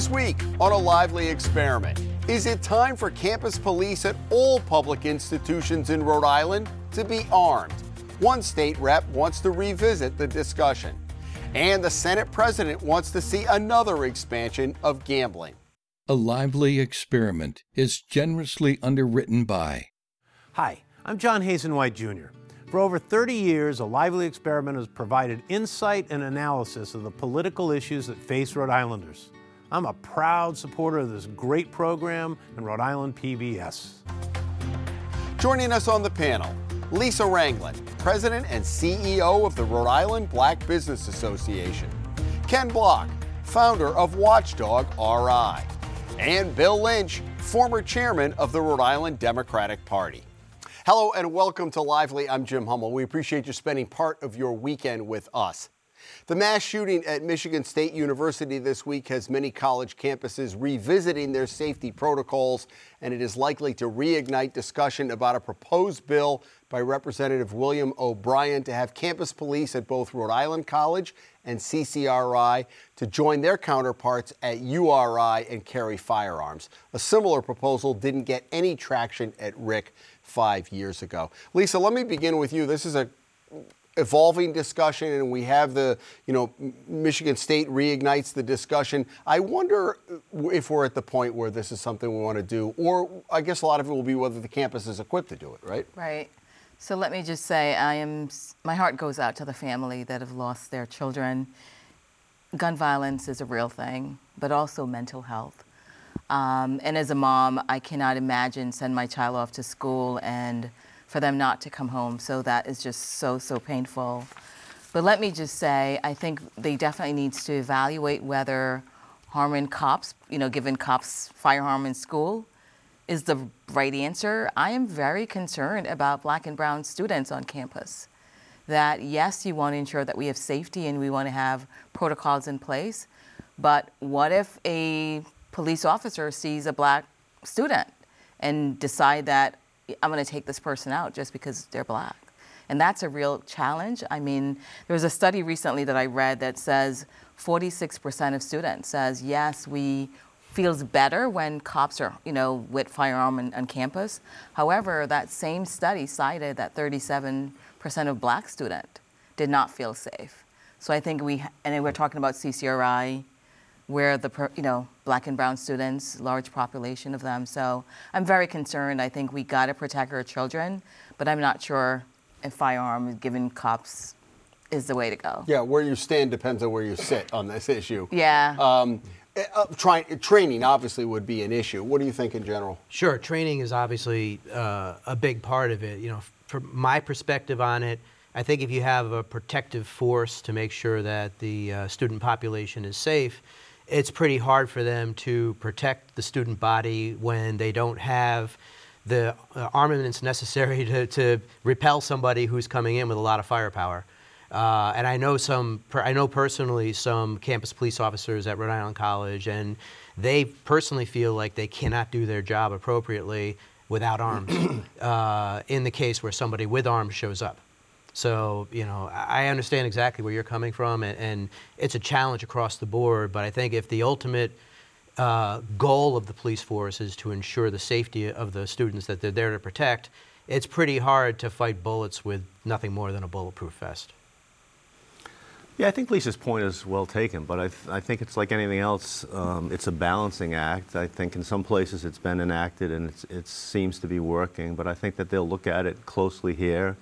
This week on a lively experiment, is it time for campus police at all public institutions in Rhode Island to be armed? One state rep wants to revisit the discussion. And the Senate president wants to see another expansion of gambling. A Lively Experiment is generously underwritten by. Hi, I'm John Hazen White Jr. For over 30 years, A Lively Experiment has provided insight and analysis of the political issues that face Rhode Islanders. I'm a proud supporter of this great program and Rhode Island PBS. Joining us on the panel, Lisa Ranglin, President and CEO of the Rhode Island Black Business Association, Ken Block, founder of Watchdog RI, and Bill Lynch, former chairman of the Rhode Island Democratic Party. Hello and welcome to Lively. I'm Jim Hummel. We appreciate you spending part of your weekend with us. The mass shooting at Michigan State University this week has many college campuses revisiting their safety protocols, and it is likely to reignite discussion about a proposed bill by Representative William O'Brien to have campus police at both Rhode Island College and CCRI to join their counterparts at URI and carry firearms. A similar proposal didn't get any traction at RIC five years ago. Lisa, let me begin with you. This is a evolving discussion and we have the you know michigan state reignites the discussion. I wonder if we're at the point where this is something we want to do or i guess a lot of it will be whether the campus is equipped to do it right? Right. So let me just say i am my heart goes out to the family that have lost their children. Gun violence is a real thing but also mental health. Um, and as a mom i cannot imagine send my child off to school and for them not to come home. So that is just so, so painful. But let me just say, I think they definitely needs to evaluate whether harming cops, you know, giving cops firearm in school is the right answer. I am very concerned about black and brown students on campus. That yes, you want to ensure that we have safety and we want to have protocols in place, but what if a police officer sees a black student and decide that I'm going to take this person out just because they're black. And that's a real challenge. I mean, there was a study recently that I read that says 46% of students says, yes, we feels better when cops are, you know, with firearm on, on campus. However, that same study cited that 37% of black students did not feel safe. So I think we, and we're talking about CCRI, where the you know black and brown students, large population of them. So I'm very concerned. I think we got to protect our children, but I'm not sure if firearm given cops is the way to go. Yeah, where you stand depends on where you sit on this issue. Yeah. Um, eh, uh, try, training obviously would be an issue. What do you think in general? Sure, training is obviously uh, a big part of it. You know, from my perspective on it, I think if you have a protective force to make sure that the uh, student population is safe, it's pretty hard for them to protect the student body when they don't have the uh, armaments necessary to, to repel somebody who's coming in with a lot of firepower. Uh, and I know some, I know personally some campus police officers at Rhode Island College, and they personally feel like they cannot do their job appropriately without arms uh, in the case where somebody with arms shows up. So, you know, I understand exactly where you're coming from, and, and it's a challenge across the board. But I think if the ultimate uh, goal of the police force is to ensure the safety of the students that they're there to protect, it's pretty hard to fight bullets with nothing more than a bulletproof vest. Yeah, I think Lisa's point is well taken, but I, th- I think it's like anything else. Um, it's a balancing act. I think in some places it's been enacted and it seems to be working, but I think that they'll look at it closely here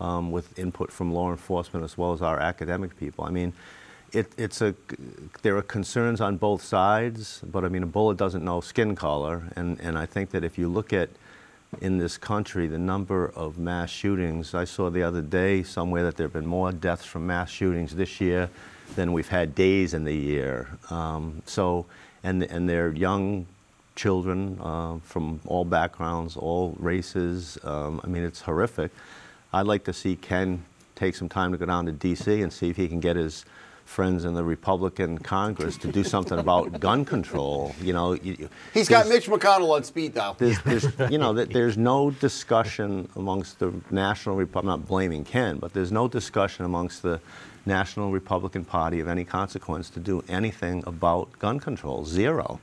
um, with input from law enforcement as well as our academic people. I mean, it, it's a, there are concerns on both sides, but I mean, a bullet doesn't know skin color. And, and I think that if you look at in this country the number of mass shootings, I saw the other day somewhere that there have been more deaths from mass shootings this year than we've had days in the year. Um, so, and, and they're young children uh, from all backgrounds, all races. Um, I mean, it's horrific. I'd like to see Ken take some time to go down to D.C. and see if he can get his friends in the Republican Congress to do something about gun control. You know, you, he's got Mitch McConnell on speed dial. There's, there's, you know, there's no discussion amongst the National Republican. I'm not blaming Ken, but there's no discussion amongst the National Republican Party of any consequence to do anything about gun control. Zero,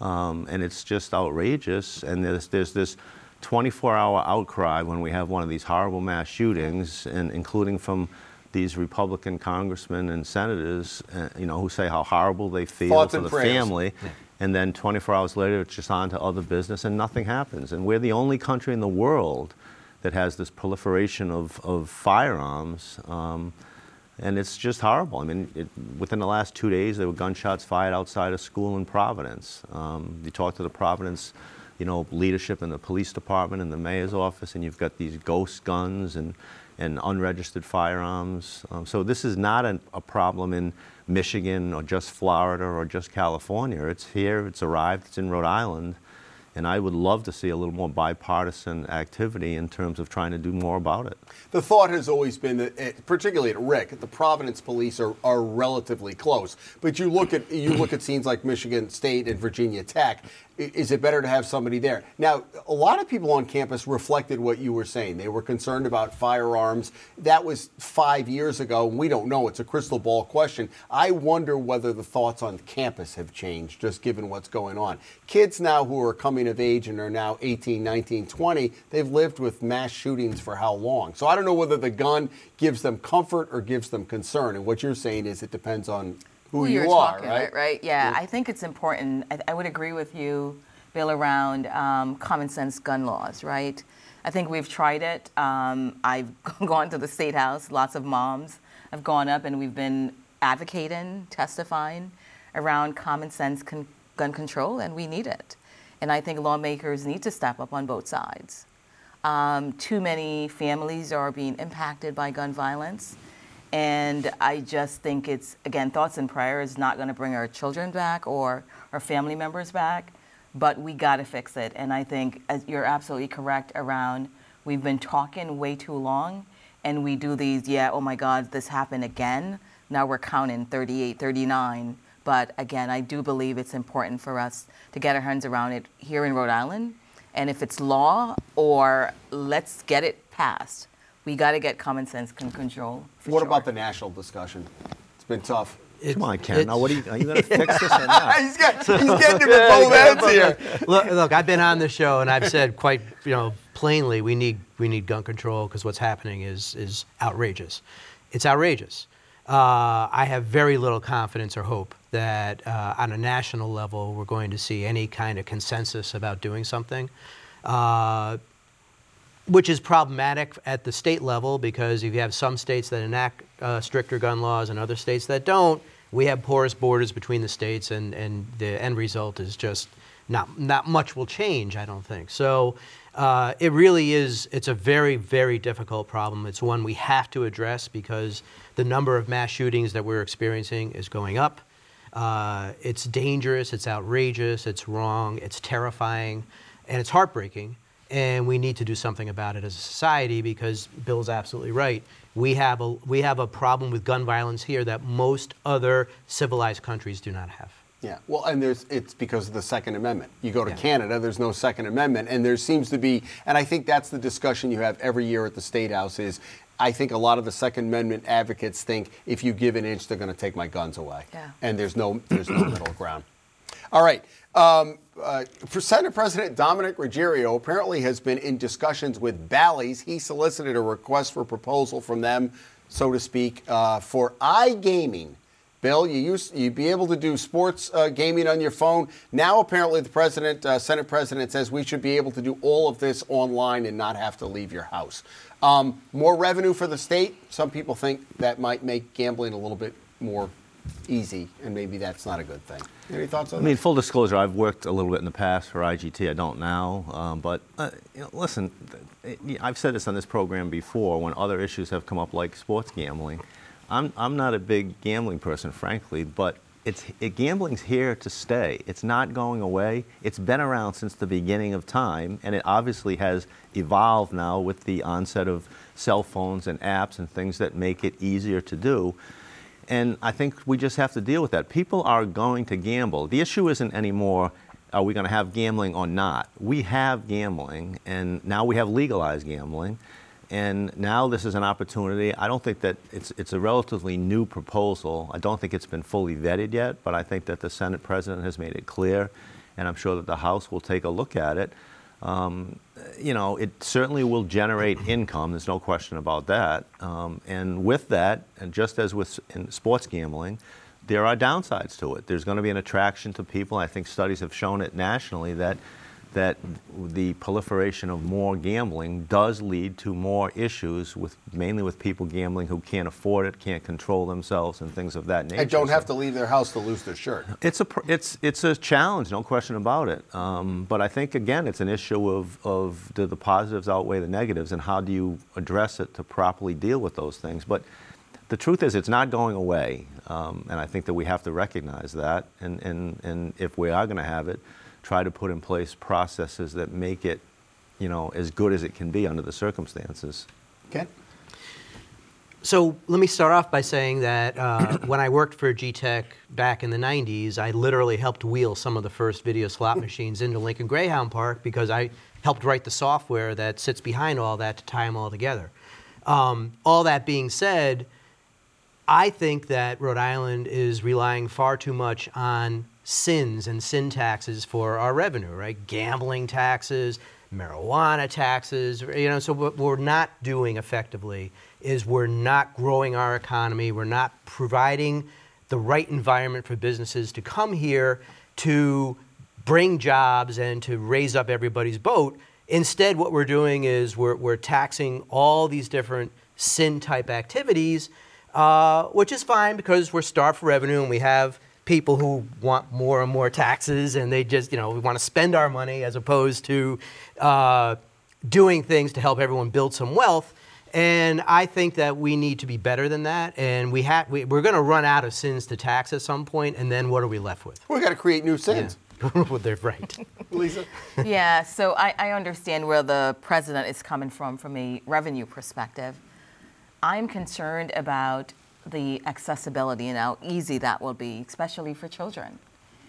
um, and it's just outrageous. And there's there's this 24-hour outcry when we have one of these horrible mass shootings, and including from these Republican congressmen and senators, uh, you know, who say how horrible they feel Thoughts for the prayers. family. And then 24 hours later, it's just on to other business and nothing happens. And we're the only country in the world that has this proliferation of, of firearms. Um, and it's just horrible. I mean, it, within the last two days, there were gunshots fired outside a school in Providence. Um, you talk to the Providence, you know, leadership in the police department and the mayor's office, and you've got these ghost guns and, and unregistered firearms. Um, so this is not an, a problem in Michigan or just Florida or just California. It's here, it's arrived, it's in Rhode Island. And I would love to see a little more bipartisan activity in terms of trying to do more about it. The thought has always been that, eh, particularly at RIC, the Providence police are, are relatively close. But you look at you look at scenes like Michigan State and Virginia Tech. Is it better to have somebody there? Now, a lot of people on campus reflected what you were saying. They were concerned about firearms. That was five years ago. and We don't know. It's a crystal ball question. I wonder whether the thoughts on campus have changed, just given what's going on. Kids now who are coming of age and are now 18, 19, 20, they've lived with mass shootings for how long? So I don't know whether the gun gives them comfort or gives them concern. And what you're saying is it depends on who, you're you are, talking right? right? Yeah, I think it's important. I, I would agree with you, Bill, around um, common sense gun laws, right? I think we've tried it. Um, I've gone to the state house. Lots of moms have gone up, and we've been advocating, testifying around common sense con- gun control, and we need it. And I think lawmakers need to step up on both sides. Um, too many families are being impacted by gun violence. And I just think it's, again, thoughts and prayers not going to bring our children back or our family members back, but we got to fix it. And I think you're absolutely correct around we've been talking way too long and we do these, yeah, oh my God, this happened again. Now we're counting 38, 39. But again, I do believe it's important for us to get our hands around it here in Rhode Island. And if it's law or let's get it passed, we got to get common sense con- control. for What sure. about the national discussion? It's been tough. Come on, Ken. it's- Now, what are you, are you going to fix this or not? he's, got, he's getting him at both ends here. look, look, I've been on the show and I've said quite, you know, plainly we need we need gun control because what's happening is is outrageous. It's outrageous. Uh, I have very little confidence or hope that uh, on a national level we're going to see any kind of consensus about doing something. Uh, which is problematic at the state level because if you have some states that enact uh, stricter gun laws and other states that don't, we have porous borders between the states, and, and the end result is just not not much will change. I don't think so. Uh, it really is. It's a very very difficult problem. It's one we have to address because the number of mass shootings that we're experiencing is going up. Uh, it's dangerous. It's outrageous. It's wrong. It's terrifying, and it's heartbreaking and we need to do something about it as a society because Bill's absolutely right. We have a we have a problem with gun violence here that most other civilized countries do not have. Yeah, well, and there's it's because of the Second Amendment. You go to Yeah. Canada, there's no Second Amendment, and there seems to be, and I think that's the discussion you have every year at the State House. Is I think a lot of the Second Amendment advocates think if you give an inch, they're going to take my guns away, Yeah. and there's no there's no middle ground. All right. Um, uh, for Senate President Dominick Ruggerio apparently has been in discussions with Bally's. He solicited a request for proposal from them, so to speak, uh, for iGaming. Bill, you used you'd be able to do sports uh, gaming on your phone. Now, apparently, the president, uh, Senate president, says we should be able to do all of this online and not have to leave your house. Um, more revenue for the state. Some people think that might make gambling a little bit more easy, and maybe that's not a good thing. Any thoughts on I mean, full disclosure, I've worked a little bit in the past for IGT. I don't now. Um, but uh, you know, listen, th- it- I've said this on this program before when other issues have come up like sports gambling. I'm, I'm not a big gambling person, frankly, but it's, it, gambling's here to stay. It's not going away. It's been around since the beginning of time, and it obviously has evolved now with the onset of cell phones and apps and things that make it easier to do. And I think we just have to deal with that. People are going to gamble. The issue isn't anymore are we going to have gambling or not? We have gambling, and now we have legalized gambling. And now this is an opportunity. I don't think that it's, it's a relatively new proposal. I don't think it's been fully vetted yet, but I think that the Senate president has made it clear, and I'm sure that the House will take a look at it. Um, you know, it certainly will generate income. There's no question about that. Um, and with that, and just as with in sports gambling, there are downsides to it. There's going to be an attraction to people. I think studies have shown it nationally that that the proliferation of more gambling does lead to more issues with mainly with people gambling who can't afford it, can't control themselves, and things of that nature. And don't have to leave their house to lose their shirt. It's a it's it's a challenge, no question about it. Um, but I think again, it's an issue of of do the positives outweigh the negatives, and how do you address it to properly deal with those things. But the truth is, it's not going away, um, and I think that we have to recognize that. And and and if we are going to have it try to put in place processes that make it, you know, as good as it can be under the circumstances. Ken? So let me start off by saying that uh, when I worked for GTECH back in the 90s, I literally helped wheel some of the first video slot machines into Lincoln Greyhound Park because I helped write the software that sits behind all that to tie them all together. Um, all that being said, I think that Rhode Island is relying far too much on sins and sin taxes for our revenue, right? Gambling taxes, marijuana taxes, you know, so what we're not doing effectively is we're not growing our economy, we're not providing the right environment for businesses to come here to bring jobs and to raise up everybody's boat. Instead, what we're doing is we're, we're taxing all these different sin type activities, uh, which is fine because we're starved for revenue and we have people who want more and more taxes and they just, you know, we want to spend our money as opposed to uh, doing things to help everyone build some wealth. And I think that we need to be better than that. And we have, we, are going to run out of sins to tax at some point, and then what are we left with? We've got to create new sins. Yeah. well, they're right. Lisa? yeah, so I, I understand where the president is coming from from a revenue perspective. I'm concerned about the accessibility and how easy that will be, especially for children.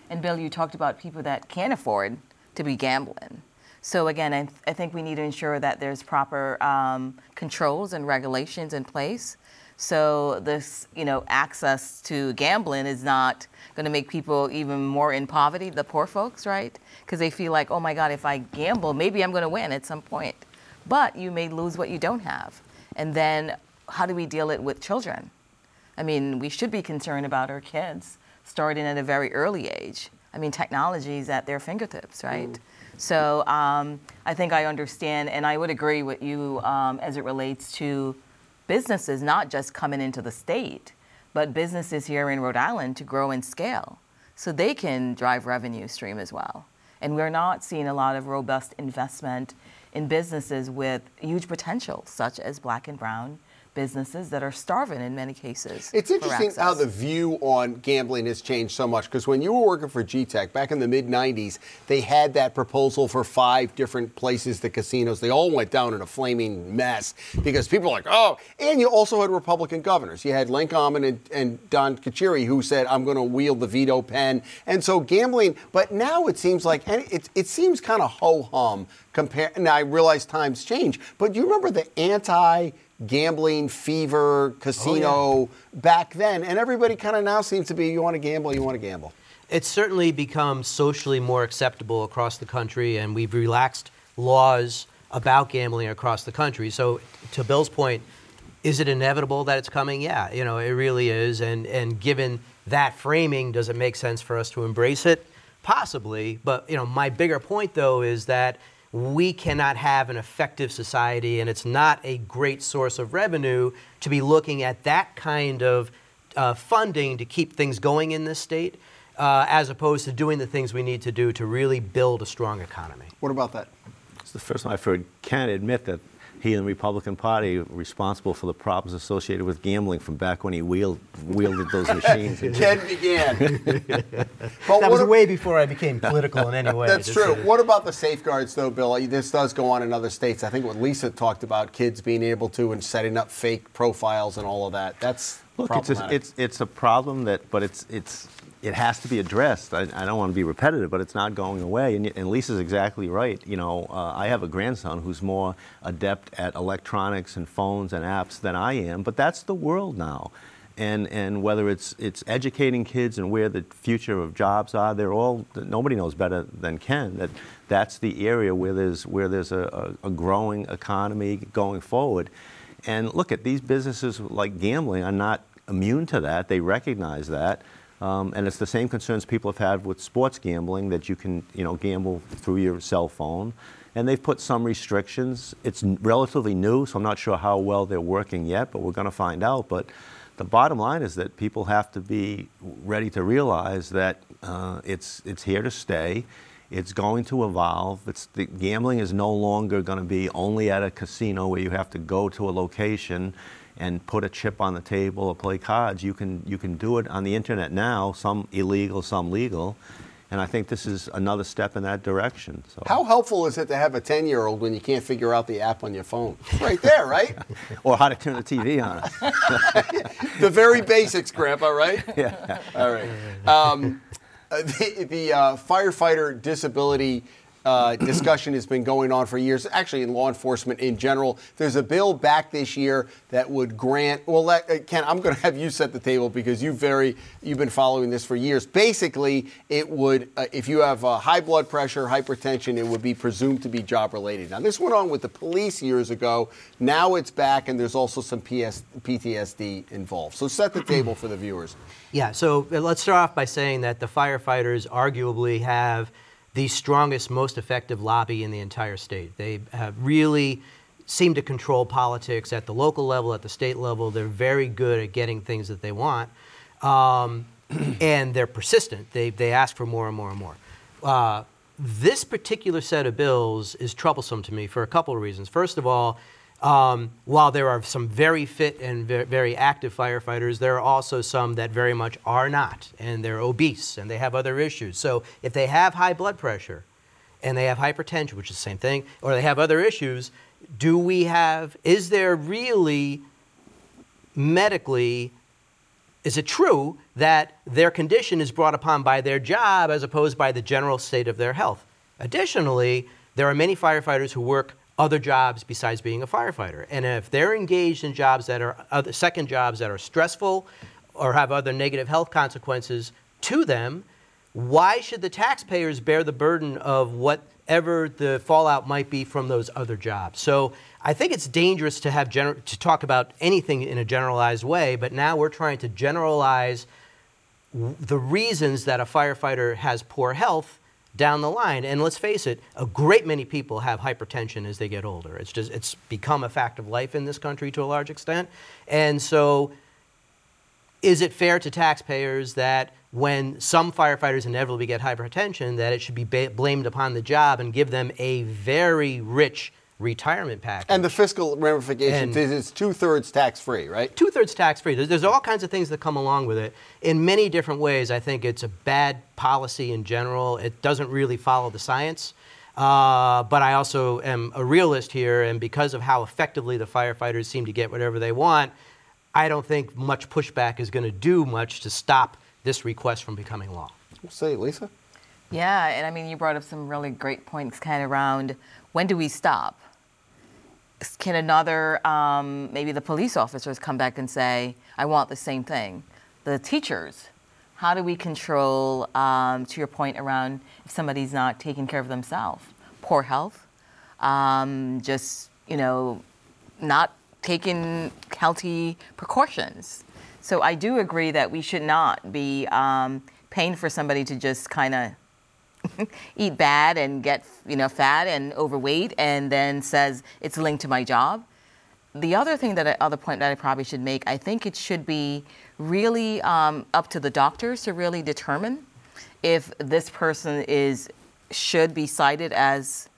And Bill, you talked about people that can't afford to be gambling. So again, I, th- I think we need to ensure that there's proper um, controls and regulations in place. So this, you know, access to gambling is not going to make people even more in poverty, the poor folks, right? Because they feel like, oh my God, if I gamble, maybe I'm going to win at some point. But you may lose what you don't have. And then how do we deal it with children? I mean, we should be concerned about our kids starting at a very early age. I mean, technology is at their fingertips, right? Mm. So um, I think I understand, and I would agree with you um, as it relates to businesses not just coming into the state, but businesses here in Rhode Island to grow and scale so they can drive revenue stream as well. And we're not seeing a lot of robust investment in businesses with huge potential, such as Black and Brown businesses that are starving in many cases. It's interesting how the view on gambling has changed so much because when you were working for GTECH back in the mid 90s, they had that proposal for five different places, the casinos. They all went down in a flaming mess because people were like, oh, and you also had Republican governors. You had Linc Almond and, and Don Carcieri who said, I'm going to wield the veto pen. And so gambling, but now it seems like, and it, it seems kind of ho hum compared. Now I realize times change, but you remember the anti gambling fever, casino oh, yeah. back then, and everybody kind of now seems to be you want to gamble, you want to gamble. It's certainly become socially more acceptable across the country, and we've relaxed laws about gambling across the country. So, to Bill's point, is it inevitable that it's coming? Yeah, you know, it really is. And and given that framing, does it make sense for us to embrace it? Possibly. But you know, my bigger point though is that we cannot have an effective society, and it's not a great source of revenue to be looking at that kind of uh, funding to keep things going in this state, uh, as opposed to doing the things we need to do to really build a strong economy. What about that? It's the first time I've heard Ken admit that he and the Republican Party responsible for the problems associated with gambling from back when he wheeled, wielded those machines. Ken began. but That what was a- way before I became political in any way. That's true. What about the safeguards, though, Bill? This does go on in other states. I think what Lisa talked about, kids being able to and setting up fake profiles and all of that. That's Look, it's a, it's it's a problem that, but it's it's it has to be addressed. I, I don't want to be repetitive, but it's not going away. And, and Lisa's exactly right. You know, uh, I have a grandson who's more adept at electronics and phones and apps than I am, but that's the world now. And and whether it's it's educating kids and where the future of jobs are, they're all nobody knows better than Ken that that's the area where there's where there's a, a, a growing economy going forward. And look at these businesses like gambling are not immune to that. They recognize that. Um, and it's the same concerns people have had with sports gambling that you can, you know, gamble through your cell phone. And they've put some restrictions. It's relatively new, so I'm not sure how well they're working yet, but we're going to find out. But the bottom line is that people have to be ready to realize that uh, it's, it's here to stay. It's going to evolve. It's the gambling is no longer going to be only at a casino where you have to go to a location and put a chip on the table or play cards. You can you can do it on the internet now. Some illegal, some legal, and I think this is another step in that direction. So How helpful is it to have a 10 year old when you can't figure out the app on your phone? It's right there, right? or how to turn the TV on. the very basics, Grandpa, right? yeah. All right. Um, the the uh, firefighter disability uh, discussion has been going on for years, actually, in law enforcement in general. There's a bill back this year that would grant. Well, uh, Ken, I'm going to have you set the table because you very you've been following this for years. Basically, it would uh, if you have uh, high blood pressure, hypertension, it would be presumed to be job related. Now, this went on with the police years ago. Now it's back, and there's also some PS, PTSD involved. So set the table for the viewers. Yeah, so uh, let's start off by saying that the firefighters arguably have the strongest, most effective lobby in the entire state. They have really seem to control politics at the local level, at the state level. They're very good at getting things that they want. Um, and they're persistent. They, they ask for more and more and more. Uh, this particular set of bills is troublesome to me for a couple of reasons. First of all, um, while there are some very fit and ve- very active firefighters, there are also some that very much are not, and they're obese and they have other issues. So if they have high blood pressure and they have hypertension, which is the same thing, or they have other issues, do we have, is there really medically is it true that their condition is brought upon by their job as opposed by the general state of their health? Additionally, there are many firefighters who work other jobs besides being a firefighter. And if they're engaged in jobs that are other, second jobs that are stressful or have other negative health consequences to them, why should the taxpayers bear the burden of whatever the fallout might be from those other jobs? So I think it's dangerous to have gener- to talk about anything in a generalized way, but now we're trying to generalize w- the reasons that a firefighter has poor health down the line. And let's face it, a great many people have hypertension as they get older. It's just it's become a fact of life in this country to a large extent. And so is it fair to taxpayers that when some firefighters inevitably get hypertension, that it should be ba- blamed upon the job and give them a very rich retirement package? And the fiscal ramifications And- is it's two thirds tax free, right? two thirds tax free. There's, there's all kinds of things that come along with it. In many different ways, I think it's a bad policy in general. It doesn't really follow the science. Uh, but I also am a realist here, and because of how effectively the firefighters seem to get whatever they want, I don't think much pushback is going to do much to stop this request from becoming law. We'll say, Lisa. Yeah, and I mean, you brought up some really great points kind of around when do we stop? Can another, um, maybe the police officers come back and say, I want the same thing? The teachers, how do we control, um, to your point around if somebody's not taking care of themselves? Poor health, um, just, you know, not taking healthy precautions. So I do agree that we should not be um, paying for somebody to just kind of eat bad and get you know fat and overweight, and then says it's linked to my job. The other thing that I, other point that I probably should make, I think it should be really um, up to the doctors to really determine if this person is should be cited as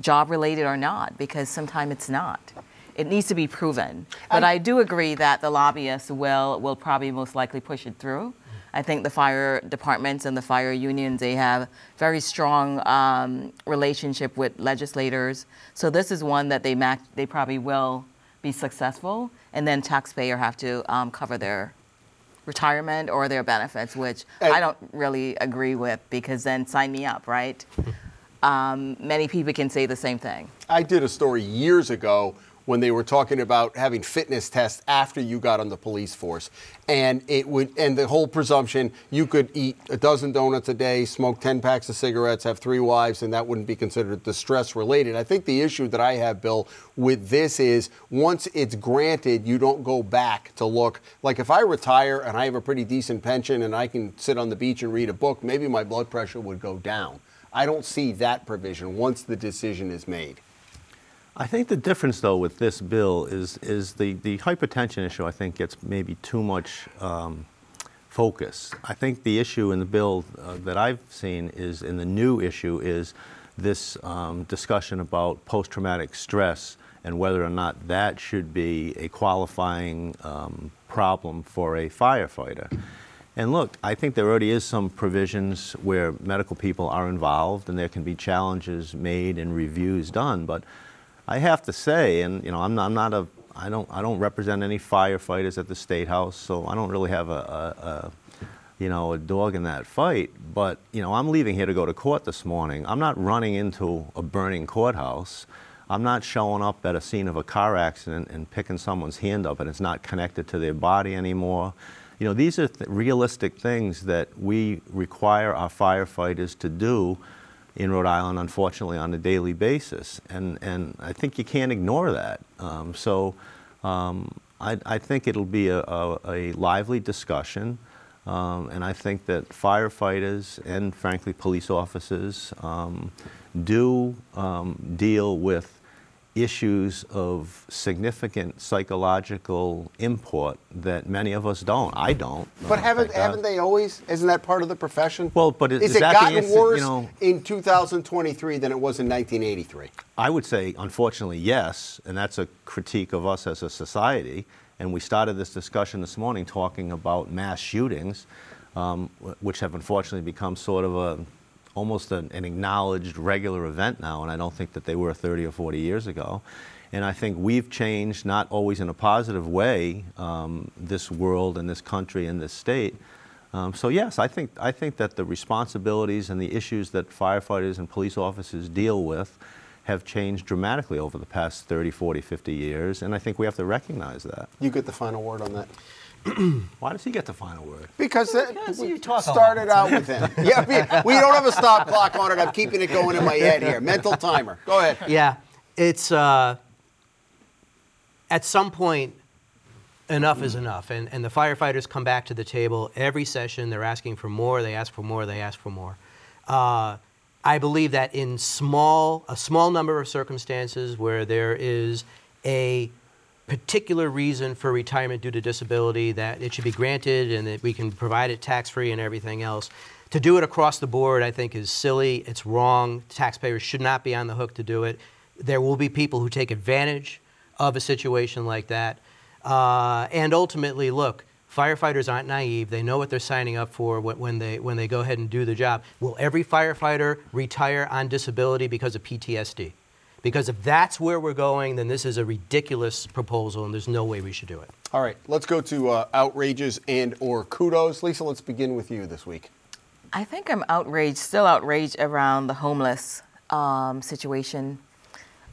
job related or not, because sometimes it's not. It needs to be proven. But I, I do agree that the lobbyists will, will probably most likely push it through. I think the fire departments and the fire unions they have very strong um, relationship with legislators. So this is one that they mac- they probably will be successful, and then taxpayer have to um, cover their retirement or their benefits, which and I don't really agree with because then sign me up, right? Um, many people can say the same thing. I did a story years ago when they were talking about having fitness tests after you got on the police force. And it would and the whole presumption you could eat a dozen donuts a day, smoke 10 packs of cigarettes, have three wives and that wouldn't be considered distress related. I think the issue that I have Bill with this is once it's granted, you don't go back to look like if I retire and I have a pretty decent pension and I can sit on the beach and read a book, maybe my blood pressure would go down. I don't see that provision once the decision is made. I think the difference, though, with this bill is is the, the hypertension issue. I think gets maybe too much um, focus. I think the issue in the bill uh, that I've seen is in the new issue is this um, discussion about post-traumatic stress and whether or not that should be a qualifying um, problem for a firefighter. And look, I think there already is some provisions where medical people are involved and there can be challenges made and reviews done, but I have to say, and you know, I'm not, I'm not a, I don't, I don't represent any firefighters at the state house, so I don't really have a, a, a, you know, a dog in that fight. But you know, I'm leaving here to go to court this morning. I'm not running into a burning courthouse. I'm not showing up at a scene of a car accident and picking someone's hand up and it's not connected to their body anymore. You know, these are th- realistic things that we require our firefighters to do in Rhode Island, unfortunately, on a daily basis. And, and I think you can't ignore that. Um, so um, I, I, think it'll be a, a, a lively discussion. Um, and I think that firefighters and, frankly, police officers um, do um, deal with issues of significant psychological import that many of us don't. I don't. But haven't haven't they always? Isn't that part of the profession? Well, but is, it gotten worse you know, in 2023 than it was in 1983? I would say, unfortunately, yes, and that's a critique of us as a society. And we started this discussion this morning talking about mass shootings, um, which have unfortunately become sort of a almost an, an, acknowledged regular event now, and I don't think that they were 30 or 40 years ago. And I think we've changed, not always in a positive way, um, this world and this country and this state. Um, so yes, I think I think that the responsibilities and the issues that firefighters and police officers deal with have changed dramatically over the past 30, 40, 50 years, and I think we have to recognize that. You get the final word on that. Why does he get the final word? Because, because we started out with him. yeah, we, we, don't have a stop clock on it. I'm keeping it going in my head here. Mental timer. Go ahead. Yeah, it's uh, at some point enough is enough, and and the firefighters come back to the table every session. They're asking for more. They ask for more. They ask for more. Uh, I believe that in small a small number of circumstances where there is a particular reason for retirement due to disability that it should be granted and that we can provide it tax free and everything else. To do it across the board, I think, is silly. It's wrong. Taxpayers should not be on the hook to do it. There will be people who take advantage of a situation like that. Uh, and ultimately, look, firefighters aren't naive. They know what they're signing up for when they, when they go ahead and do the job. Will every firefighter retire on disability because of PTSD? Because if that's where we're going, then this is a ridiculous proposal, and there's no way we should do it. All right, let's go to uh, outrages and or kudos. Lisa, let's begin with you this week. I think I'm outraged, still outraged around the homeless um, situation.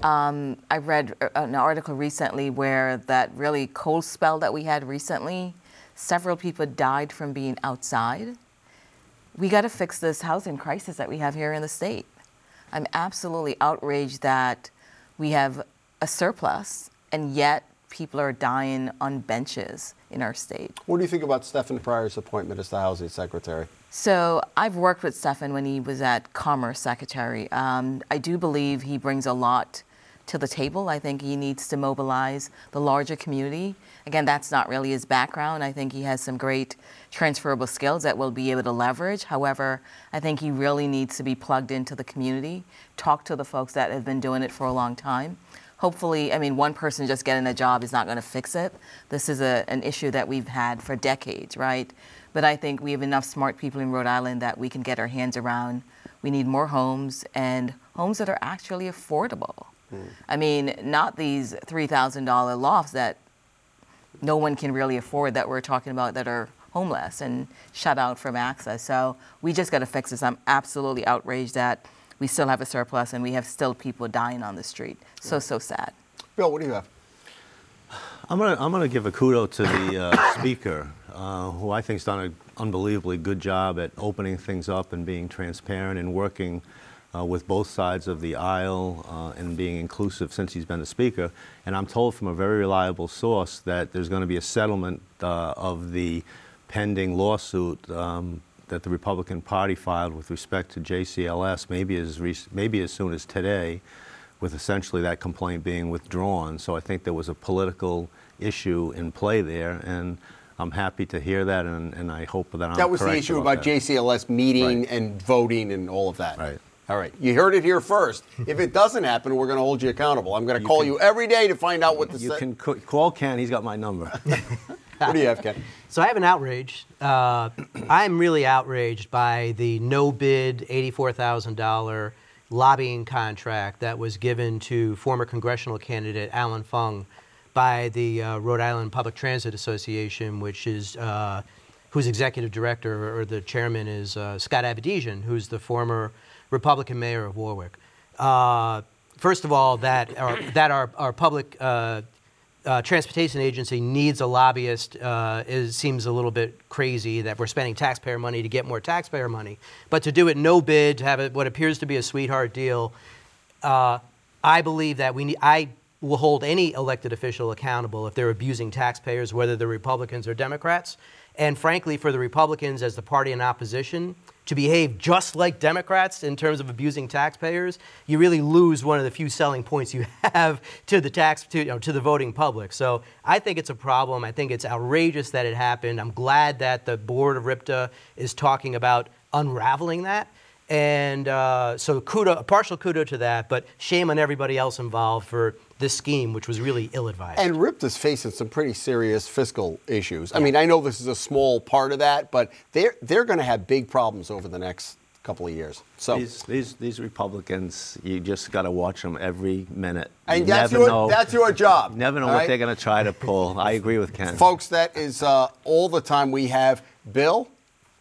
Um, I read uh, an article recently where that really cold spell that we had recently, several people died from being outside. We got to fix this housing crisis that we have here in the state. I'm absolutely outraged that we have a surplus and yet people are dying on benches in our state. What do you think about Stefan Pryor's appointment as the housing secretary? So I've worked with Stefan when he was at Commerce Secretary. Um, I do believe he brings a lot to the table. I think he needs to mobilize the larger community. Again, that's not really his background. I think he has some great transferable skills that we'll be able to leverage. However, I think he really needs to be plugged into the community, talk to the folks that have been doing it for a long time. Hopefully, I mean, one person just getting a job is not going to fix it. This is a, an issue that we've had for decades, right? But I think we have enough smart people in Rhode Island that we can get our hands around. We need more homes and homes that are actually affordable. Mm. I mean, not these $3,000 lofts that no one can really afford that we're talking about that are homeless and shut out from access. So we just got to fix this. I'm absolutely outraged that we still have a surplus and we have still people dying on the street. So, so sad. Bill, what do you have? I'm going to I'm gonna give a kudo to the uh, speaker, uh, who I think has done an unbelievably good job at opening things up and being transparent and working uh, with both sides of the aisle uh, and being inclusive since he's been the speaker. And I'm told from a very reliable source that there's going to be a settlement uh, of the pending lawsuit um, that the Republican Party filed with respect to JCLS, maybe as, maybe as soon as today, with essentially that complaint being withdrawn. So I think there was a political issue in play there. And I'm happy to hear that, and, and I hope that I'm That was the issue about, about JCLS meeting right. and voting and all of that. Right. All right. You heard it here first. if it doesn't happen, we're going to hold you accountable. I'm going to call can, you every day to find out what the. You can call Ken. He's got my number. what do you have, Ken? So I have an outrage. Uh, I'm really outraged by the no bid $84,000 lobbying contract that was given to former congressional candidate Allan Fung by the uh, Rhode Island Public Transit Association, which is uh, whose executive director or the chairman is uh, Scott Avedisian, who's the former Republican mayor of Warwick. Uh, first of all, that our, that our, our public uh, uh, transportation agency needs a lobbyist uh, is, seems a little bit crazy that we're spending taxpayer money to get more taxpayer money. But to do it no bid, to have it, what appears to be a sweetheart deal, uh, I believe that we need, I will hold any elected official accountable if they're abusing taxpayers, whether they're Republicans or Democrats. And frankly, for the Republicans as the party in opposition, to behave just like Democrats in terms of abusing taxpayers, you really lose one of the few selling points you have to the tax to, you know, to the voting public. So I think it's a problem. I think it's outrageous that it happened. I'm glad that the board of RIPTA is talking about unraveling that. And uh, so kudo, a partial kudo to that, but shame on everybody else involved for this scheme, which was really ill-advised. And RIPTA is facing some pretty serious fiscal issues. I mean, I know this is a small part of that, but they're they're going to have big problems over the next couple of years. So these these, these Republicans, you just got to watch them every minute. And that's your know, that's your job. Never know what right? they're going to try to pull. I agree with Ken. Folks, that is uh, all the time we have. Bill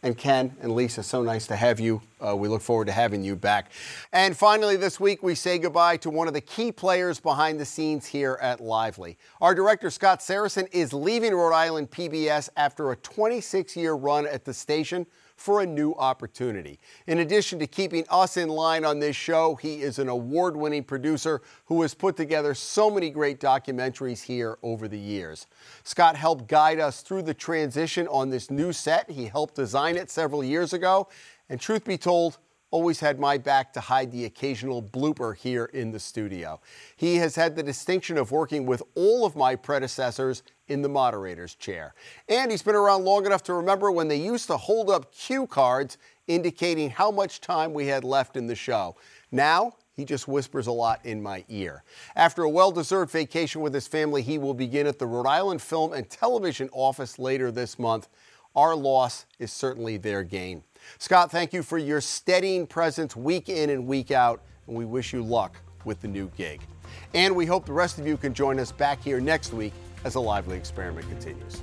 and Ken and Lisa, so nice to have you. Uh, we look forward to having you back. And finally, this week, we say goodbye to one of the key players behind the scenes here at Lively. Our director, Scott Saracen, is leaving Rhode Island PBS after a 26 year run at the station for a new opportunity. In addition to keeping us in line on this show, he is an award winning producer who has put together so many great documentaries here over the years. Scott helped guide us through the transition on this new set. He helped design it several years ago. And truth be told, always had my back to hide the occasional blooper here in the studio. He has had the distinction of working with all of my predecessors in the moderator's chair. And he's been around long enough to remember when they used to hold up cue cards indicating how much time we had left in the show. Now, he just whispers a lot in my ear. After a well deserved vacation with his family, he will begin at the Rhode Island Film and Television Office later this month. Our loss is certainly their gain. Scott, thank you for your steadying presence week in and week out, and we wish you luck with the new gig. And we hope the rest of you can join us back here next week as the lively experiment continues.